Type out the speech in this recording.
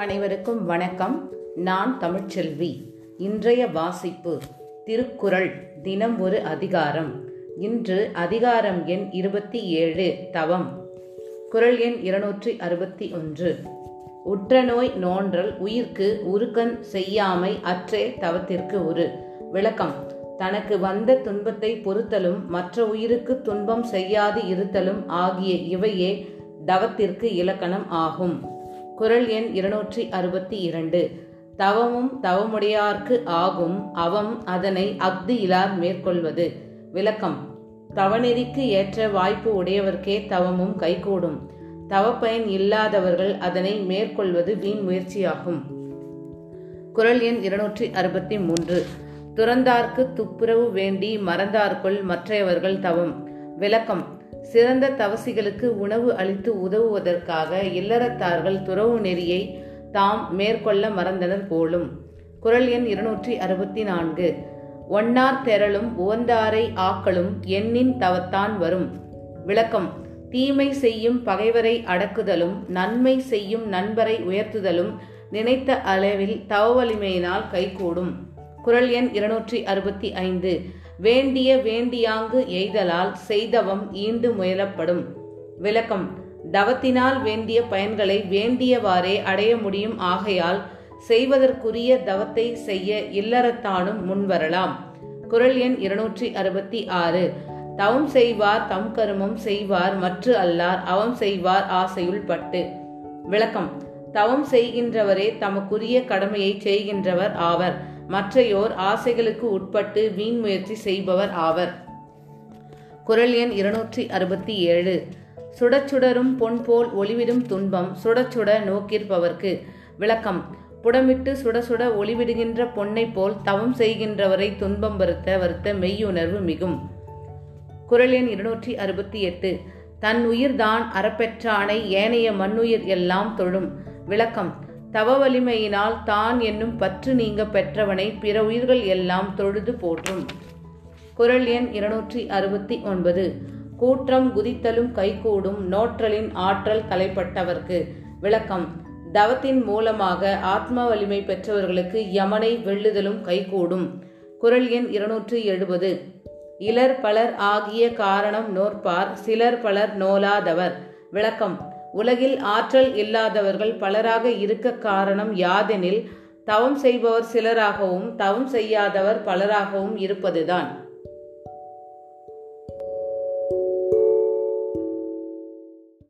அனைவருக்கும் வணக்கம். நான் தமிழ்ச்செல்வி. இன்றைய வாசிப்பு திருக்குறள் தினம் ஒரு அதிகாரம். இன்று அதிகாரம் எண் இருபத்தி ஏழு தவம். குறள் எண் இருநூற்றி அறுபத்தி ஒன்று. உற்ற நோய் நோன்றல் உயிர்க்கு உருக்கன் செய்யாமை அற்றே தவத்திற்கு உரு. விளக்கம். தனக்கு வந்த துன்பத்தை பொறுத்தலும் மற்ற உயிருக்கு துன்பம் செய்யாது இருத்தலும் ஆகிய இவையே தவத்திற்கு இலக்கணம் ஆகும். குறள் எண் இருநூற்றி அறுபத்தி இரண்டு. தவமும் தவமுடையார்க்கு ஆகும் அவம் அதனை அஃது இலார் மேற்கொள்வது. விளக்கம். தவநெறிக்கு ஏற்ற வாய்ப்பு உடையவர்க்கே தவமும் கைகூடும். தவப்பயன் இல்லாதவர்கள் அதனை மேற்கொள்வது வீண் முயற்சியாகும். குறள் எண் இருநூற்றி அறுபத்தி மூன்று. துறந்தார்க்கு துப்புரவு வேண்டி மறந்தார்க்குள் மற்றையவர்கள் தவம். விளக்கம். சிறந்த தவசிகளுக்கு உணவு அளித்து உதவுவதற்காக இல்லறத்தார்கள் துறவு நெறியை தாம் மேற்கொள்ள மறந்தனர் போலும். குறள் எண் இருநூற்றி அறுபத்தி நான்கு. ஒன்னார் தெரலும் உவந்தாரை ஆக்களும் எண்ணின் தவத்தான் வரும். விளக்கம். தீமை செய்யும் பகைவரை அடக்குதலும் நன்மை செய்யும் நண்பரை உயர்த்துதலும் நினைத்த அளவில் தவ வலிமையினால் கைகூடும். குறள் எண் இருநூற்றி அறுபத்தி ஐந்து. வேண்டிய வேண்டியாங்கு எய்தலால் செய்தவம் ஈண்டு முயலப்படும். விளக்கம். தவத்தினால் வேண்டிய பயன்களை வேண்டியவாறே அடைய முடியும் ஆகையால் செய்வதற்குரிய தவத்தை செய்ய இல்லறத்தானும் முன்வரலாம். குரல் எண் இருநூற்றி அறுபத்தி ஆறு. தவம் செய்வார் தம் கருமம் செய்வார் மற்ற அல்லார் அவம் செய்வார் ஆசையுள் பட்டு. விளக்கம். தவம் செய்கின்றவரே தமக்குரிய கடமையை செய்கின்றவர் ஆவர். மற்றையோர் ஆசைகளுக்கு உட்பட்டு வீண் முயற்சி செய்பவர் ஆவர். குரல் எண் இருநூற்றி அறுபத்தி ஏழு. சுடச்சுடரும் பொன் போல் ஒளிவிடும் துன்பம் சுடச்சுட நோக்கிற்பவர்க்கு. விளக்கம். புடமிட்டு சுட சுட ஒளிவிடுகின்ற பொன்னை போல் தவம் செய்கின்றவரை துன்பம் வருத்த வருத்த மெய்யுணர்வு மிகும். குரல் எண் இருநூற்றி அறுபத்தி எட்டு. தன் உயிர்தான் அறப்பெற்றானை ஏனைய மண்ணுயிர் எல்லாம் தொழும். விளக்கம். தவ வலிமையினால் தான் என்னும் பற்று நீங்க பெற்றவனை பிற உயிர்கள் எல்லாம் தொழுது போற்றும். குரல் எண் இருநூற்றி அறுபத்தி ஒன்பது. கூற்றம் குதித்தலும் கைகூடும் நோற்றலின் ஆற்றல் தலைப்பட்டவர்க்கு. விளக்கம். தவத்தின் மூலமாக ஆத்ம வலிமை பெற்றவர்களுக்கு யமனை வெல்லுதலும் கைகூடும். குரல் எண் இருநூற்றி எழுபது. இலர் பலர் ஆகிய காரணம் நோற்பார் சிலர் பலர் நோலாதவர். விளக்கம். உலகில் ஆற்றல் இல்லாதவர்கள் பலராக இருக்க காரணம் யாதெனில் தவம் செய்பவர் சிலராகவும் தவம் செய்யாதவர் பலராகவும் இருப்பதுதான்.